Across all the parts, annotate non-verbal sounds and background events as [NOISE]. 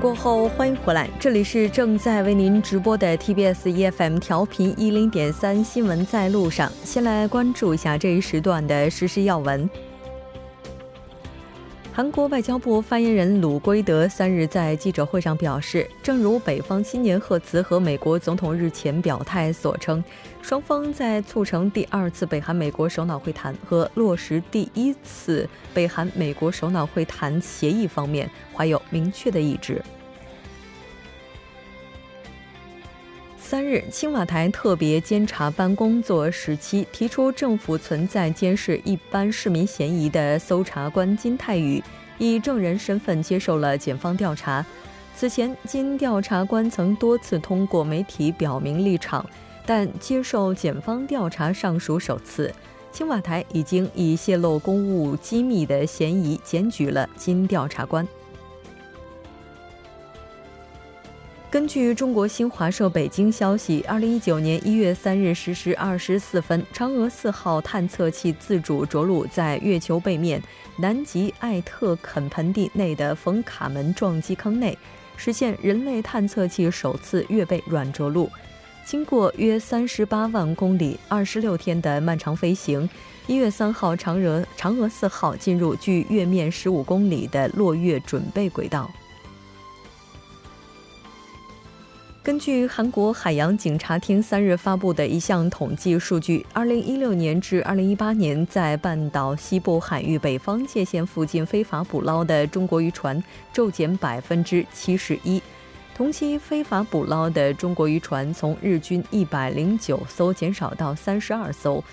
过后，欢迎回来，这里是正在为您直播的 TBS EFM 调频一零点三新闻在路上。先来关注一下这一时段的实时要闻。韩国外交部发言人鲁圭德三日在记者会上表示，正如北方新年贺词和美国总统日前表态所称，双方在促成第二次北韩美国首脑会谈和落实第一次北韩美国首脑会谈协议方面怀有明确的意志。三日，青瓦台特别监察班工作时期提出，政府存在监视一般市民嫌疑的搜查官金泰宇以证人身份接受了检方调查。此前，金调查官曾多次通过媒体表明立场，但接受检方调查尚属首次。青瓦台已经以泄露公务机密的嫌疑检举了金调查官。根据中国新华社北京消息，二零一九年一月三日十时二十四分，嫦娥四号探测器自主着陆在月球背面南极艾特肯盆地内的冯卡门撞击坑内，实现人类探测器首次月背软着陆。经过约三十八万公里、二十六天的漫长飞行，一月三号，嫦娥嫦娥四号进入距月面十五公里的落月准备轨道。根据韩国海洋警察厅三日发布的一项统计数据，二零一六年至二零一八年，在半岛西部海域北方界限附近非法捕捞的中国渔船骤减百分之七十一。同期非法捕捞的中国渔船从日均一百零九艘减少到三十二艘，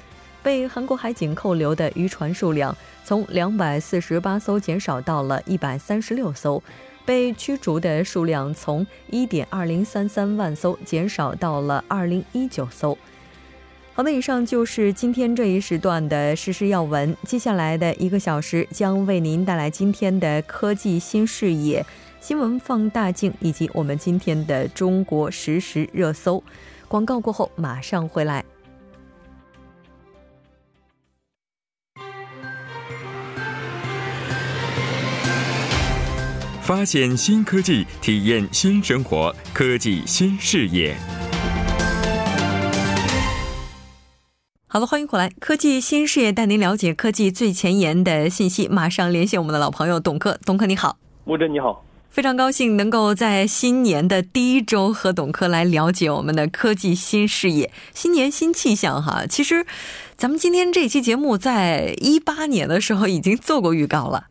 被韩国海警扣留的渔船数量从两百四十八艘减少到了一百三十六艘。被驱逐的数量从一点二零三三万艘减少到了二零一九艘。好的，以上就是今天这一时段的实时要闻。接下来的一个小时将为您带来今天的科技新视野、新闻放大镜以及我们今天的中国实时热搜。广告过后马上回来。发现新科技，体验新生活，科技新视野。好了，欢迎回来，科技新视野带您了解科技最前沿的信息。马上连线我们的老朋友董克，董克你好，木真你好，非常高兴能够在新年的第一周和董克来了解我们的科技新事业。新年新气象哈，其实咱们今天这期节目在一八年的时候已经做过预告了，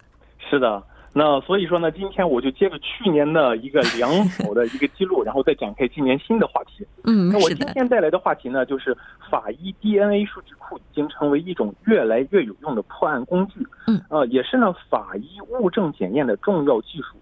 是的。那所以说呢，今天我就接着去年的一个良好的一个记录，然后再展开今年新的话题。[LAUGHS] 嗯，那我今天带来的话题呢，就是法医 DNA 数据库已经成为一种越来越有用的破案工具。嗯，呃，也是呢法医物证检验的重要技术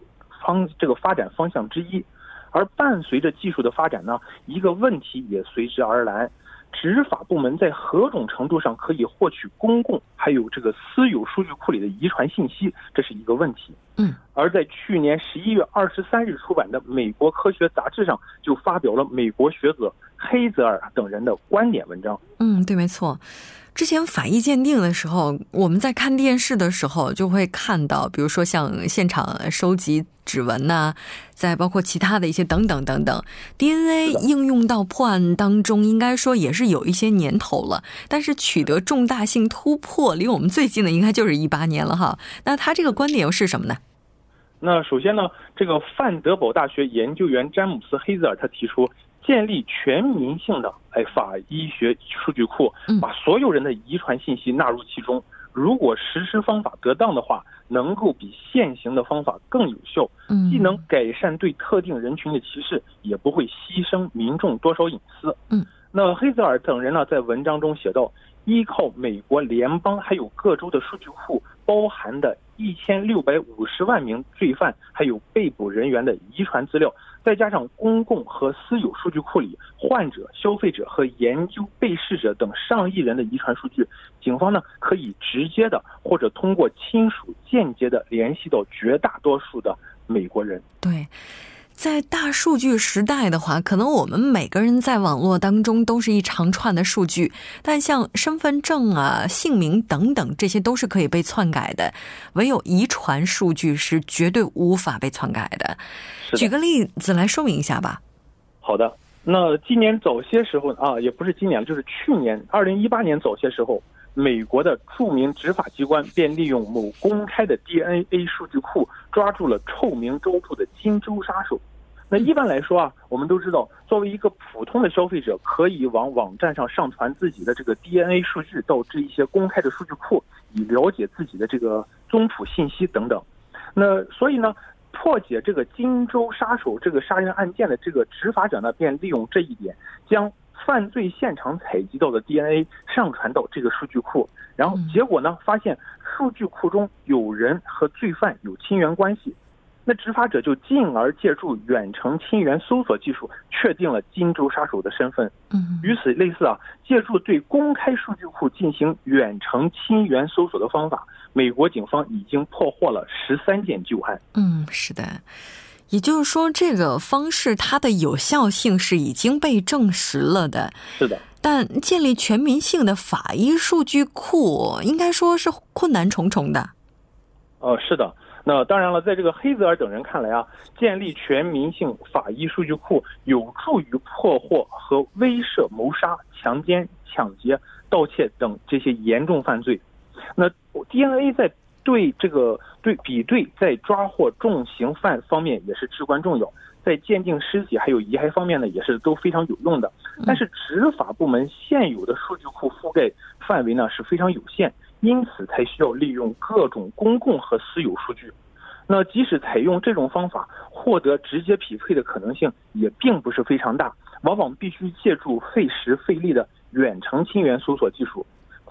方这个发展方向之一。而伴随着技术的发展呢，一个问题也随之而来。执法部门在何种程度上可以获取公共还有这个私有数据库里的遗传信息，这是一个问题。嗯，而在去年十一月二十三日出版的《美国科学杂志》上，就发表了美国学者黑泽尔等人的观点文章。嗯，对，没错。之前法医鉴定的时候，我们在看电视的时候就会看到，比如说像现场收集指纹呐，再包括其他的一些等等等等，DNA 应用到破案当中，应该说也是有一些年头了。但是取得重大性突破，离我们最近的应该就是一八年了哈。那他这个观点又是什么呢？那首先呢，这个范德堡大学研究员詹姆斯·黑泽尔他提出。建立全民性的哎法医学数据库，把所有人的遗传信息纳入其中。如果实施方法得当的话，能够比现行的方法更有效，既能改善对特定人群的歧视，也不会牺牲民众多少隐私。嗯，那黑泽尔等人呢，在文章中写道：依靠美国联邦还有各州的数据库，包含的一千六百五十万名罪犯还有被捕人员的遗传资料。再加上公共和私有数据库里患者、消费者和研究被试者等上亿人的遗传数据，警方呢可以直接的或者通过亲属间接的联系到绝大多数的美国人。对。在大数据时代的话，可能我们每个人在网络当中都是一长串的数据，但像身份证啊、姓名等等，这些都是可以被篡改的，唯有遗传数据是绝对无法被篡改的。举个例子来说明一下吧。好的，那今年早些时候啊，也不是今年，就是去年二零一八年早些时候。美国的著名执法机关便利用某公开的 DNA 数据库，抓住了臭名昭著的金州杀手。那一般来说啊，我们都知道，作为一个普通的消费者，可以往网站上上传自己的这个 DNA 数据，到这一些公开的数据库，以了解自己的这个宗谱信息等等。那所以呢，破解这个金州杀手这个杀人案件的这个执法者呢，便利用这一点，将。犯罪现场采集到的 DNA 上传到这个数据库，然后结果呢，发现数据库中有人和罪犯有亲缘关系，那执法者就进而借助远程亲缘搜索技术，确定了金州杀手的身份。嗯，与此类似啊，借助对公开数据库进行远程亲缘搜索的方法，美国警方已经破获了十三件旧案。嗯，是的。也就是说，这个方式它的有效性是已经被证实了的。是的，但建立全民性的法医数据库，应该说是困难重重的。呃，是的。那当然了，在这个黑泽尔等人看来啊，建立全民性法医数据库有助于破获和威慑谋杀、强奸、抢劫、盗窃等这些严重犯罪。那 DNA 在。对这个对比对在抓获重刑犯方面也是至关重要，在鉴定尸体还有遗骸方面呢也是都非常有用的。但是执法部门现有的数据库覆盖范围呢是非常有限，因此才需要利用各种公共和私有数据。那即使采用这种方法，获得直接匹配的可能性也并不是非常大，往往必须借助费时费力的远程亲缘搜索技术。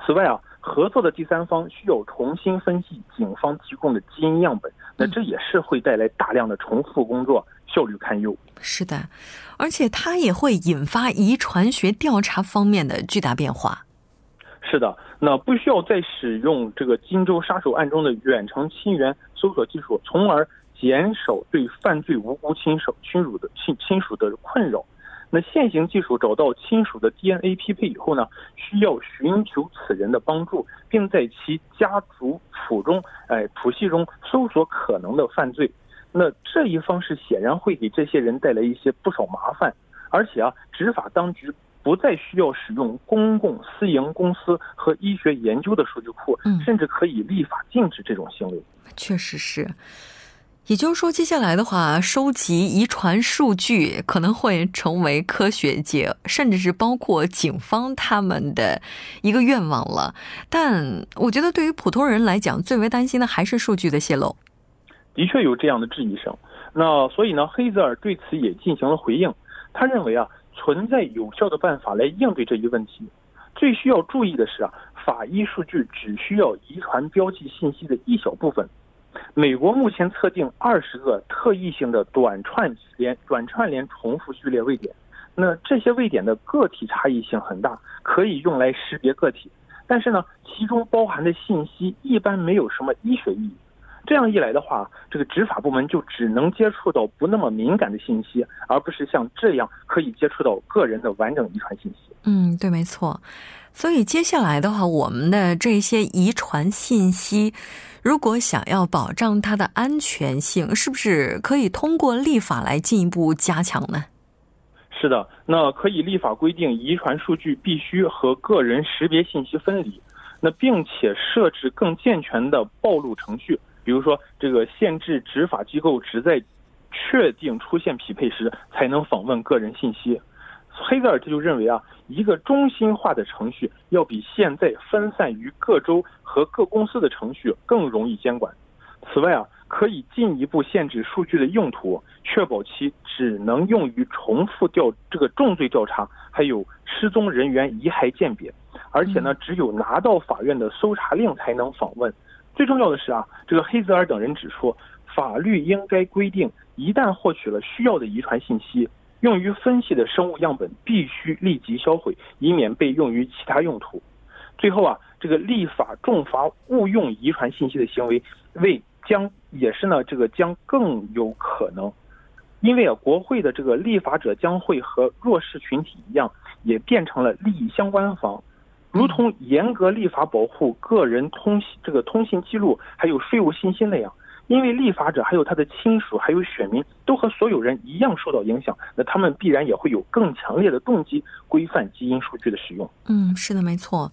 此外啊。合作的第三方需要重新分析警方提供的基因样本，那这也是会带来大量的重复工作，效率堪忧。是的，而且它也会引发遗传学调查方面的巨大变化。是的，那不需要再使用这个荆州杀手案中的远程亲缘搜索技术，从而减少对犯罪无辜亲属亲属的亲亲属的困扰。那现行技术找到亲属的 DNA 匹配以后呢，需要寻求此人的帮助，并在其家族谱中，哎，谱系中搜索可能的犯罪。那这一方式显然会给这些人带来一些不少麻烦，而且啊，执法当局不再需要使用公共、私营公司和医学研究的数据库，甚至可以立法禁止这种行为。确实是。也就是说，接下来的话，收集遗传数据可能会成为科学界，甚至是包括警方他们的一个愿望了。但我觉得，对于普通人来讲，最为担心的还是数据的泄露。的确有这样的质疑声。那所以呢，黑泽尔对此也进行了回应。他认为啊，存在有效的办法来应对这一问题。最需要注意的是啊，法医数据只需要遗传标记信息的一小部分。美国目前测定二十个特异性的短串联短串联重复序列位点，那这些位点的个体差异性很大，可以用来识别个体，但是呢，其中包含的信息一般没有什么医学意义。这样一来的话，这个执法部门就只能接触到不那么敏感的信息，而不是像这样可以接触到个人的完整遗传信息。嗯，对，没错。所以接下来的话，我们的这些遗传信息。如果想要保障它的安全性，是不是可以通过立法来进一步加强呢？是的，那可以立法规定遗传数据必须和个人识别信息分离，那并且设置更健全的暴露程序，比如说这个限制执法机构只在确定出现匹配时才能访问个人信息。黑格尔他就认为啊，一个中心化的程序要比现在分散于各州和各公司的程序更容易监管。此外啊，可以进一步限制数据的用途，确保其只能用于重复调这个重罪调查，还有失踪人员遗骸鉴别。而且呢，只有拿到法院的搜查令才能访问。最重要的是啊，这个黑泽尔等人指出，法律应该规定，一旦获取了需要的遗传信息。用于分析的生物样本必须立即销毁，以免被用于其他用途。最后啊，这个立法重罚误用遗传信息的行为，为将也是呢，这个将更有可能因为啊，国会的这个立法者将会和弱势群体一样，也变成了利益相关方，如同严格立法保护个人通信这个通信记录还有税务信息那样。因为立法者还有他的亲属还有选民都和所有人一样受到影响，那他们必然也会有更强烈的动机规范基因数据的使用。嗯，是的，没错。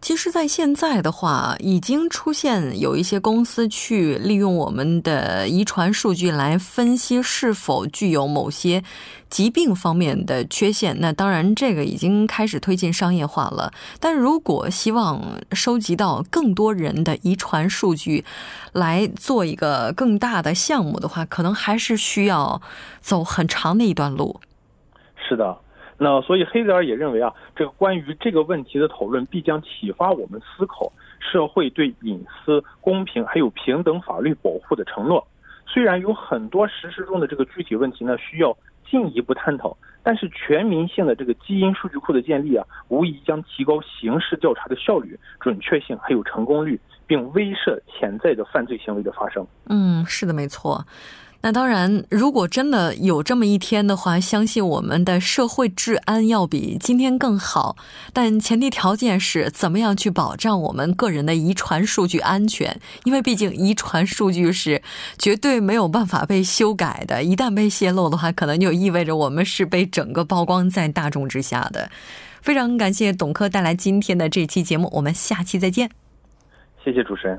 其实，在现在的话，已经出现有一些公司去利用我们的遗传数据来分析是否具有某些疾病方面的缺陷。那当然，这个已经开始推进商业化了。但如果希望收集到更多人的遗传数据，来做一个更大的项目的话，可能还是需要走很长的一段路。是的。那所以黑泽尔也认为啊，这个关于这个问题的讨论必将启发我们思考社会对隐私、公平还有平等法律保护的承诺。虽然有很多实施中的这个具体问题呢需要进一步探讨，但是全民性的这个基因数据库的建立啊，无疑将提高刑事调查的效率、准确性还有成功率，并威慑潜在的犯罪行为的发生。嗯，是的，没错。那当然，如果真的有这么一天的话，相信我们的社会治安要比今天更好。但前提条件是，怎么样去保障我们个人的遗传数据安全？因为毕竟遗传数据是绝对没有办法被修改的，一旦被泄露的话，可能就意味着我们是被整个曝光在大众之下的。非常感谢董科带来今天的这期节目，我们下期再见。谢谢主持人。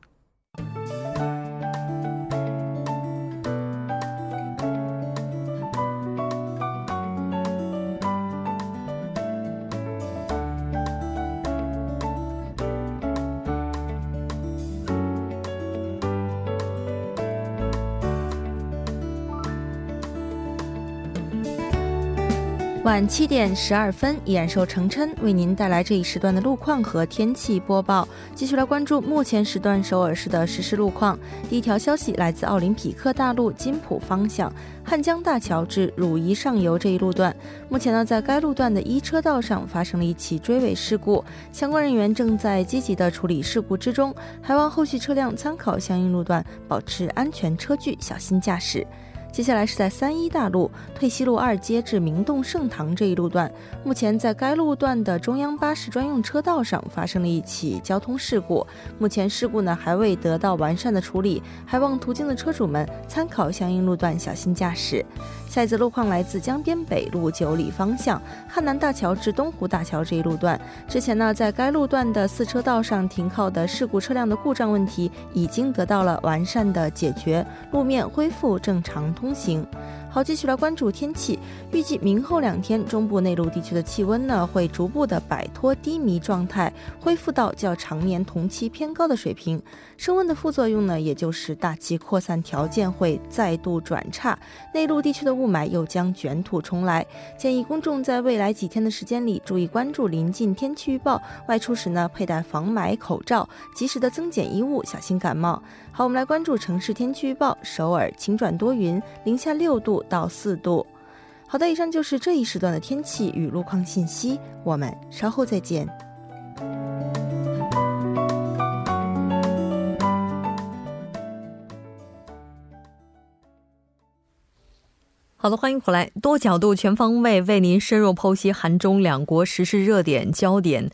晚七点十二分，依然受程琛为您带来这一时段的路况和天气播报。继续来关注目前时段首尔市的实时路况。第一条消息来自奥林匹克大路金浦方向汉江大桥至汝矣上游这一路段，目前呢，在该路段的一车道上发生了一起追尾事故，相关人员正在积极的处理事故之中，还望后续车辆参考相应路段，保持安全车距，小心驾驶。接下来是在三一大路退西路二街至明洞盛堂这一路段，目前在该路段的中央巴士专用车道上发生了一起交通事故，目前事故呢还未得到完善的处理，还望途经的车主们参考相应路段小心驾驶。下一则路况来自江边北路九里方向汉南大桥至东湖大桥这一路段，之前呢在该路段的四车道上停靠的事故车辆的故障问题已经得到了完善的解决，路面恢复正常。通行。好，继续来关注天气。预计明后两天，中部内陆地区的气温呢会逐步的摆脱低迷状态，恢复到较常年同期偏高的水平。升温的副作用呢，也就是大气扩散条件会再度转差，内陆地区的雾霾又将卷土重来。建议公众在未来几天的时间里，注意关注临近天气预报，外出时呢佩戴防霾口罩，及时的增减衣物，小心感冒。好，我们来关注城市天气预报：首尔晴转多云，零下六度。到四度。好的，以上就是这一时段的天气与路况信息。我们稍后再见。好的，欢迎回来，多角度、全方位为您深入剖析韩中两国时事热点焦点。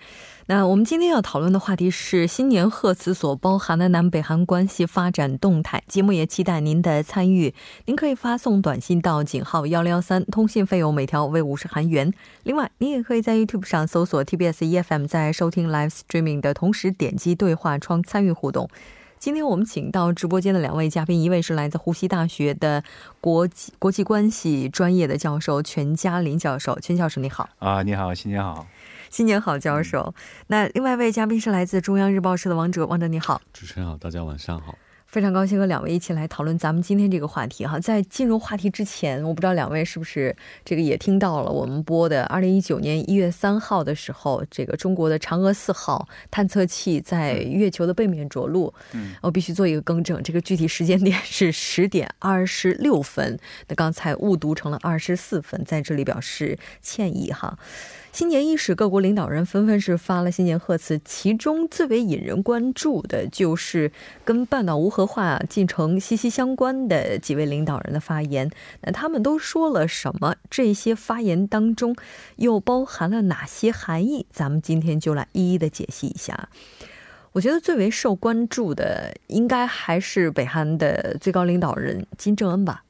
那我们今天要讨论的话题是新年贺词所包含的南北韩关系发展动态。节目也期待您的参与，您可以发送短信到井号幺零幺三，通信费用每条为五十韩元。另外，您也可以在 YouTube 上搜索 TBS EFM，在收听 Live Streaming 的同时点击对话窗参与互动。今天我们请到直播间的两位嘉宾，一位是来自呼吸大学的国际国际关系专业的教授全嘉林教授，全教授你好。啊，你好，新年好。新年好，教授。那另外一位嘉宾是来自中央日报社的王哲，王哲你好。主持人好，大家晚上好。非常高兴和两位一起来讨论咱们今天这个话题哈。在进入话题之前，我不知道两位是不是这个也听到了我们播的二零一九年一月三号的时候，这个中国的嫦娥四号探测器在月球的背面着陆。嗯，我必须做一个更正，这个具体时间点是 [LAUGHS] 十点二十六分。那刚才误读成了二十四分，在这里表示歉意哈。新年伊始，各国领导人纷纷是发了新年贺词，其中最为引人关注的就是跟半岛无核化进程息息相关的几位领导人的发言。那他们都说了什么？这些发言当中又包含了哪些含义？咱们今天就来一一的解析一下。我觉得最为受关注的，应该还是北韩的最高领导人金正恩吧。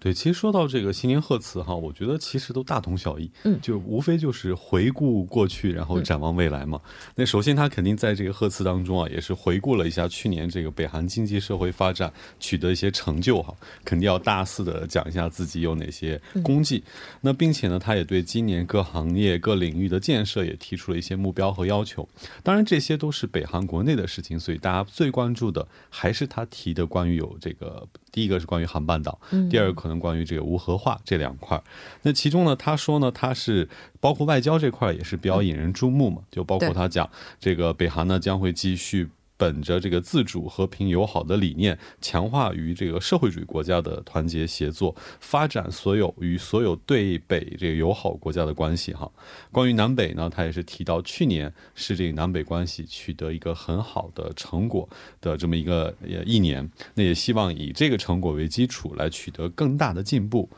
对，其实说到这个新年贺词哈，我觉得其实都大同小异，嗯，就无非就是回顾过去，然后展望未来嘛。那首先他肯定在这个贺词当中啊，也是回顾了一下去年这个北韩经济社会发展取得一些成就哈，肯定要大肆的讲一下自己有哪些功绩。那并且呢，他也对今年各行业各领域的建设也提出了一些目标和要求。当然这些都是北韩国内的事情，所以大家最关注的还是他提的关于有这个。第一个是关于韩半岛，第二个可能关于这个无核化这两块。那其中呢，他说呢，他是包括外交这块也是比较引人注目嘛，就包括他讲这个北韩呢将会继续。本着这个自主、和平、友好的理念，强化与这个社会主义国家的团结协作，发展所有与所有对北这个友好国家的关系。哈，关于南北呢，他也是提到，去年是这个南北关系取得一个很好的成果的这么一个一年，那也希望以这个成果为基础来取得更大的进步。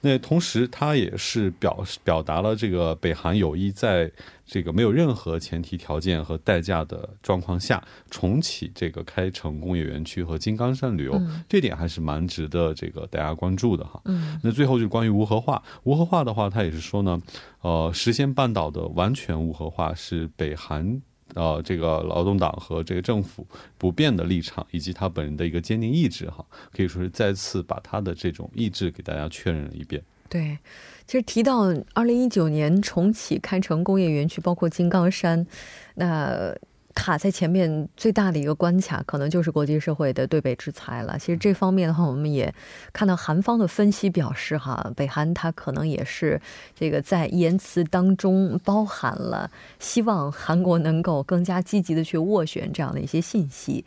那同时，他也是表表达了这个北韩有意在这个没有任何前提条件和代价的状况下重启这个开城工业园区和金刚山旅游，这点还是蛮值得这个大家关注的哈。那最后就是关于无核化，无核化的话，他也是说呢，呃，实现半岛的完全无核化是北韩。呃，这个劳动党和这个政府不变的立场，以及他本人的一个坚定意志，哈，可以说是再次把他的这种意志给大家确认了一遍。对，其实提到二零一九年重启开城工业园区，包括金刚山，那。卡在前面最大的一个关卡，可能就是国际社会的对北制裁了。其实这方面的话，我们也看到韩方的分析表示，哈，北韩它可能也是这个在言辞当中包含了希望韩国能够更加积极的去斡旋这样的一些信息。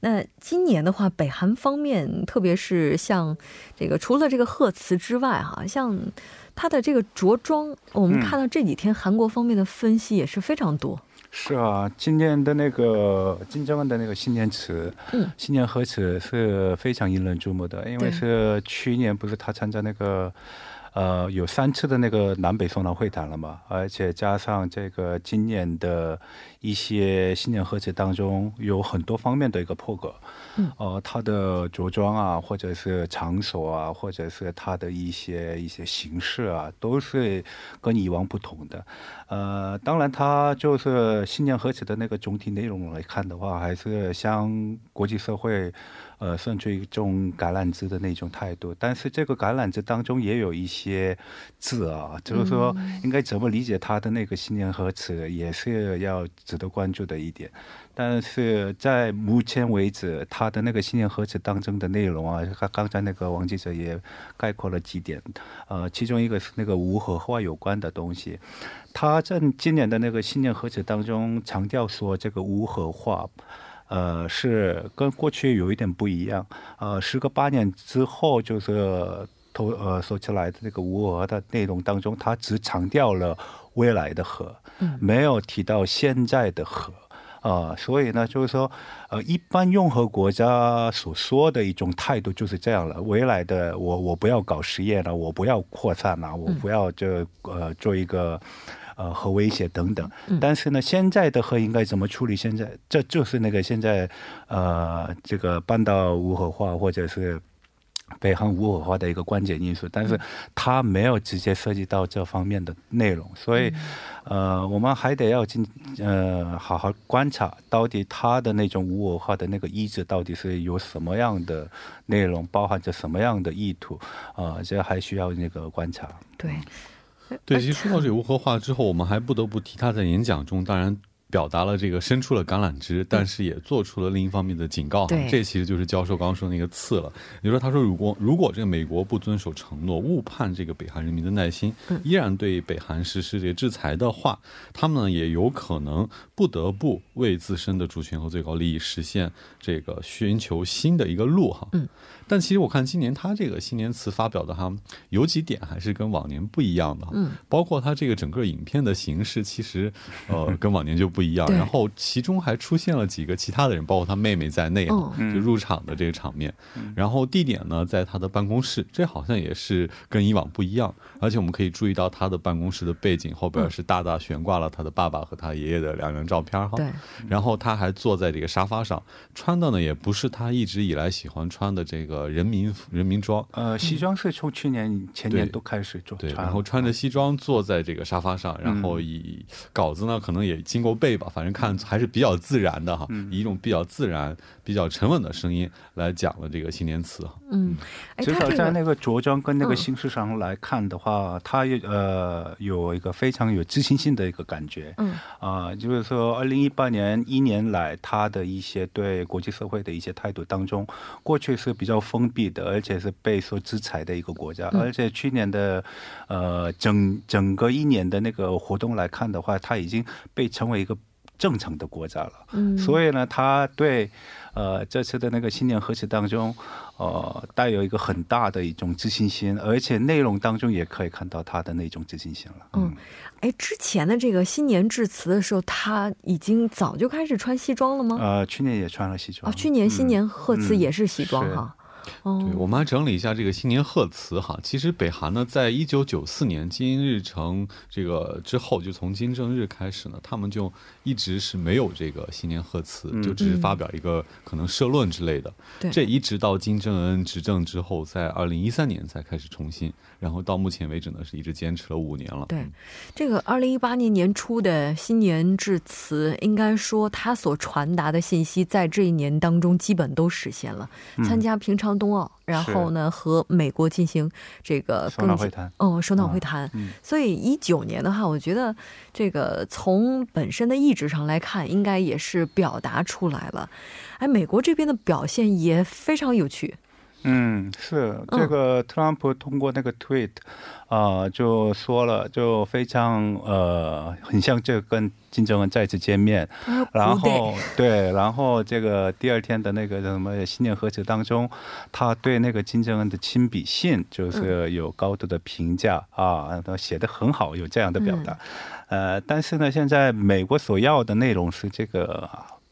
那今年的话，北韩方面，特别是像这个除了这个贺词之外，哈，像他的这个着装，我们看到这几天韩国方面的分析也是非常多。是啊，今年的那个金正恩的那个新年词，新年贺词是非常引人注目的，因为是去年不是他参加那个。呃，有三次的那个南北双方会谈了嘛，而且加上这个今年的一些新年贺词当中，有很多方面的一个破格，嗯，呃，他的着装啊，或者是场所啊，或者是他的一些一些形式啊，都是跟以往不同的。呃，当然，他就是新年贺词的那个总体内容来看的话，还是向国际社会。呃，甚至一种橄榄枝的那种态度，但是这个橄榄枝当中也有一些字啊，就是说应该怎么理解他的那个新年贺词，也是要值得关注的一点。但是在目前为止，他的那个新年贺词当中的内容啊，刚刚才那个王记者也概括了几点，呃，其中一个是那个无核化有关的东西，他在今年的那个新年贺词当中强调说这个无核化。呃，是跟过去有一点不一样。呃，时隔八年之后，就是投呃说起来的那个无核的内容当中，他只强调了未来的核，没有提到现在的核。啊，所以呢，就是说，呃，一般用核国家所说的一种态度就是这样了。未来的我，我不要搞实验了，我不要扩散了，我不要就呃做一个。呃，核威胁等等，但是呢，现在的核应该怎么处理？现在这就是那个现在呃，这个半岛无核化或者是北韩无核化的一个关键因素，但是它没有直接涉及到这方面的内容，所以呃，我们还得要进呃好好观察，到底它的那种无核化的那个意志到底是有什么样的内容，包含着什么样的意图啊？这还需要那个观察。对。[LAUGHS] 对，其实说到这个无核化之后，我们还不得不提他在演讲中，当然表达了这个伸出了橄榄枝，但是也做出了另一方面的警告。对，这其实就是教授刚刚说的那个刺了。比如说，他说如果如果这个美国不遵守承诺，误判这个北韩人民的耐心，依然对北韩实施这个制裁的话，他们呢也有可能不得不为自身的主权和最高利益实现这个寻求新的一个路哈。嗯。但其实我看今年他这个新年词发表的哈，有几点还是跟往年不一样的。嗯，包括他这个整个影片的形式，其实呃跟往年就不一样。然后其中还出现了几个其他的人，包括他妹妹在内哈，就入场的这个场面。然后地点呢在他的办公室，这好像也是跟以往不一样。而且我们可以注意到他的办公室的背景后边是大大悬挂了他的爸爸和他爷爷的两张照片哈。对。然后他还坐在这个沙发上，穿的呢也不是他一直以来喜欢穿的这个。呃，人民人民装，呃，西装是从去年前年都开始做，对，然后穿着西装坐在这个沙发上，然后以稿子呢，可能也经过背吧，反正看还是比较自然的哈，以一种比较自然、比较沉稳的声音来讲了这个新年词。嗯，至少在那个着装跟那个形式上来看的话，他呃有一个非常有自信心的一个感觉。嗯，啊，就是说，二零一八年一年来他的一些对国际社会的一些态度当中，过去是比较。封闭的，而且是备受制裁的一个国家。而且去年的，呃，整整个一年的那个活动来看的话，它已经被称为一个正常的国家了。嗯，所以呢，他对，呃，这次的那个新年贺词当中，呃，带有一个很大的一种自信心，而且内容当中也可以看到他的那种自信心了。嗯，哎，之前的这个新年致辞的时候，他已经早就开始穿西装了吗？呃，去年也穿了西装。啊，去年新年贺词也是西装哈。对，我们来整理一下这个新年贺词哈。其实北韩呢，在一九九四年金日成这个之后，就从金正日开始呢，他们就一直是没有这个新年贺词，就只是发表一个可能社论之类的。对，这一直到金正恩执政之后，在二零一三年才开始重新，然后到目前为止呢，是一直坚持了五年了。对，这个二零一八年年初的新年致辞，应该说他所传达的信息，在这一年当中基本都实现了。参加平常。冬奥，然后呢，和美国进行这个首脑会谈，哦，首脑会谈。所以一九年的话，我觉得这个从本身的意志上来看，应该也是表达出来了。哎，美国这边的表现也非常有趣。嗯，是这个特朗普通过那个 tweet 啊，就说了，就非常呃，很像这跟金正恩再次见面，然后对，然后这个第二天的那个什么新年贺词当中，他对那个金正恩的亲笔信就是有高度的评价啊，他写的很好，有这样的表达。呃，但是呢，现在美国所要的内容是这个。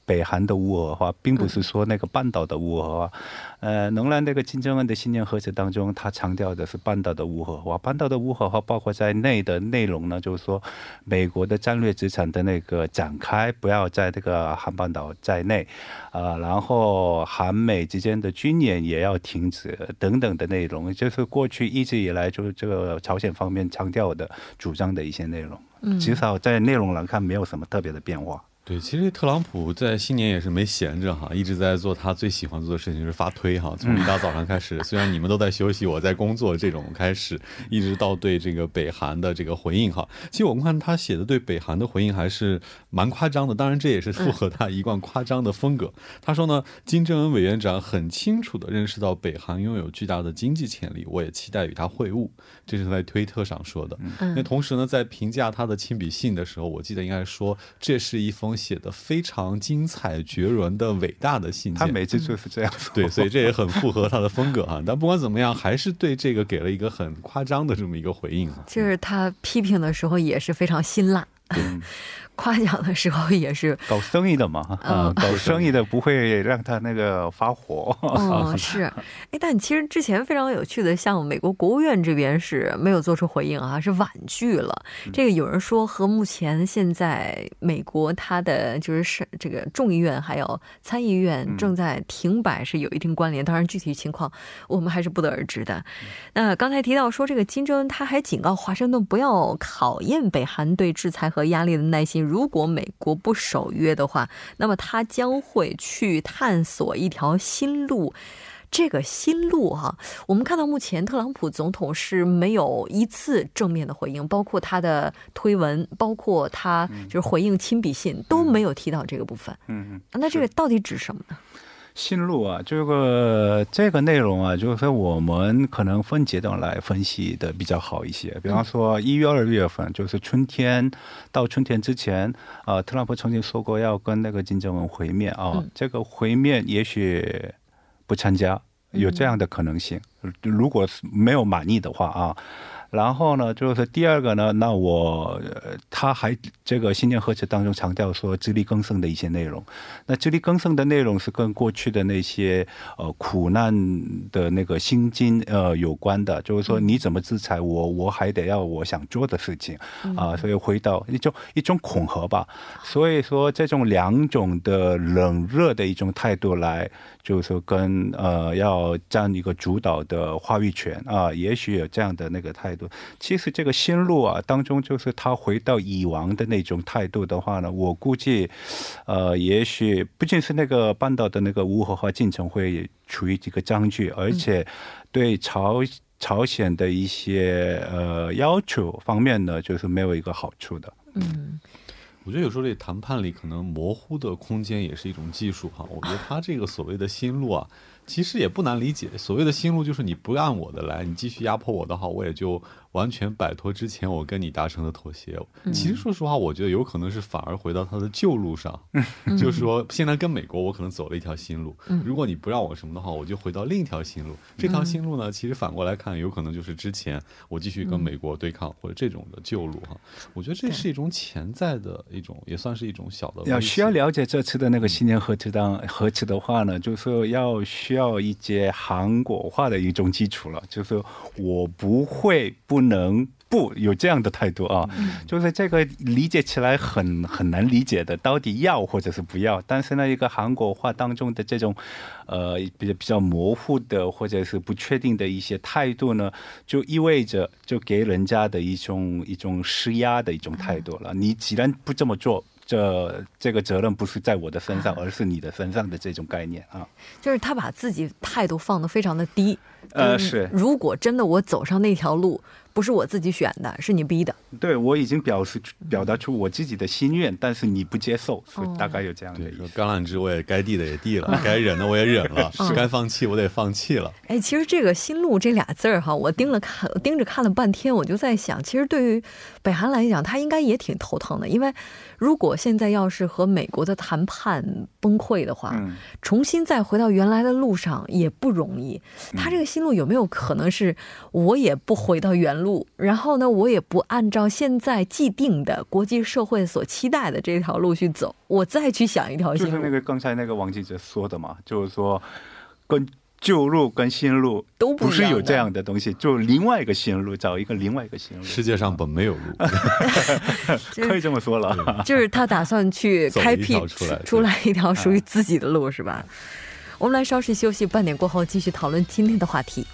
北韩的无核化，并不是说那个半岛的无核化，呃，仍然那个金正恩的新年贺词当中，他强调的是半岛的无核化。半岛的无核化包括在内的内容呢，就是说美国的战略资产的那个展开，不要在这个韩半岛在内，啊，然后韩美之间的军演也要停止等等的内容，就是过去一直以来就是这个朝鲜方面强调的主张的一些内容，嗯。至少在内容来看，没有什么特别的变化。对，其实特朗普在新年也是没闲着哈，一直在做他最喜欢做的事情，就是发推哈。从一大早上开始，[LAUGHS] 虽然你们都在休息，我在工作，这种开始，一直到对这个北韩的这个回应哈。其实我们看他写的对北韩的回应还是蛮夸张的，当然这也是符合他一贯夸张的风格。他说呢，金正恩委员长很清楚的认识到北韩拥有巨大的经济潜力，我也期待与他会晤。这是在推特上说的。那同时呢，在评价他的亲笔信的时候，我记得应该说这是一封。写的非常精彩绝伦的伟大的信件，他每次就是这样说，对，所以这也很符合他的风格哈。但不管怎么样，还是对这个给了一个很夸张的这么一个回应啊。就是他批评的时候也是非常辛辣。[LAUGHS] 夸奖的时候也是搞生意的嘛，啊，搞生意的不会让他那个发火。嗯，[LAUGHS] 是，哎，但其实之前非常有趣的，像美国国务院这边是没有做出回应啊，是婉拒了。这个有人说和目前现在美国它的就是是这个众议院还有参议院正在停摆是有一定关联，当然具体情况我们还是不得而知的。那刚才提到说这个金正恩他还警告华盛顿不要考验北韩对制裁和压力的耐心。如果美国不守约的话，那么他将会去探索一条新路。这个新路哈，我们看到目前特朗普总统是没有一次正面的回应，包括他的推文，包括他就是回应亲笔信都没有提到这个部分。嗯嗯，那这个到底指什么呢？新路啊，这个这个内容啊，就是说我们可能分阶段来分析的比较好一些。比方说一月、二月份，就是春天到春天之前啊，特朗普曾经说过要跟那个金正恩会面啊，这个会面也许不参加，有这样的可能性。如果是没有满意的话啊。然后呢，就是第二个呢，那我他还这个新年贺词当中强调说自力更生的一些内容。那自力更生的内容是跟过去的那些呃苦难的那个心经呃有关的，就是说你怎么制裁我，我还得要我想做的事情啊。所以回到一种一种恐吓吧。所以说这种两种的冷热的一种态度来。就是说，跟呃要占一个主导的话语权啊，也许有这样的那个态度。其实这个新路啊当中，就是他回到以往的那种态度的话呢，我估计，呃，也许不仅是那个半岛的那个无核化进程会处于这个僵局，而且对朝朝鲜的一些呃要求方面呢，就是没有一个好处的。嗯。我觉得有时候这谈判里可能模糊的空间也是一种技术哈。我觉得他这个所谓的新路啊。其实也不难理解，所谓的新路就是你不按我的来，你继续压迫我的话，我也就完全摆脱之前我跟你达成的妥协。其实说实话，我觉得有可能是反而回到他的旧路上，[LAUGHS] 就是说现在跟美国我可能走了一条新路，如果你不让我什么的话，我就回到另一条新路。这条新路呢，其实反过来看，有可能就是之前我继续跟美国对抗或者这种的旧路哈。我觉得这是一种潜在的一种，也算是一种小的。要需要了解这次的那个新年核磁当核磁的话呢，就是说要需。要一些韩国话的一种基础了，就是我不会不能不有这样的态度啊，就是这个理解起来很很难理解的，到底要或者是不要。但是呢，一个韩国话当中的这种呃比较比较模糊的或者是不确定的一些态度呢，就意味着就给人家的一种一种施压的一种态度了。你既然不这么做。这这个责任不是在我的身上，而是你的身上的这种概念啊，就是他把自己态度放得非常的低。呃，是。如果真的我走上那条路。不是我自己选的，是你逼的。对，我已经表示表达出我自己的心愿，但是你不接受，所以大概有这样的意思。橄榄枝我也该递的也递了，该忍的我也忍了，[LAUGHS] 该放弃我得放弃了。哎，其实这个“心路”这俩字儿哈，我盯了看，盯着看了半天，我就在想，其实对于北韩来讲，他应该也挺头疼的，因为如果现在要是和美国的谈判崩溃的话，重新再回到原来的路上也不容易。他这个心路有没有可能是我也不回到原路？路，然后呢，我也不按照现在既定的国际社会所期待的这条路去走，我再去想一条新路。就是那个刚才那个王记者说的嘛，就是说，跟旧路跟新路都不是有这样的东西，就另外一个新路，找一个另外一个新路。世界上本没有路，[LAUGHS] [LAUGHS] 可以这么说了。就是他打算去开辟出来出来一条属于自己的路，是吧？我们来稍事休息，半点过后继续讨论今天的话题。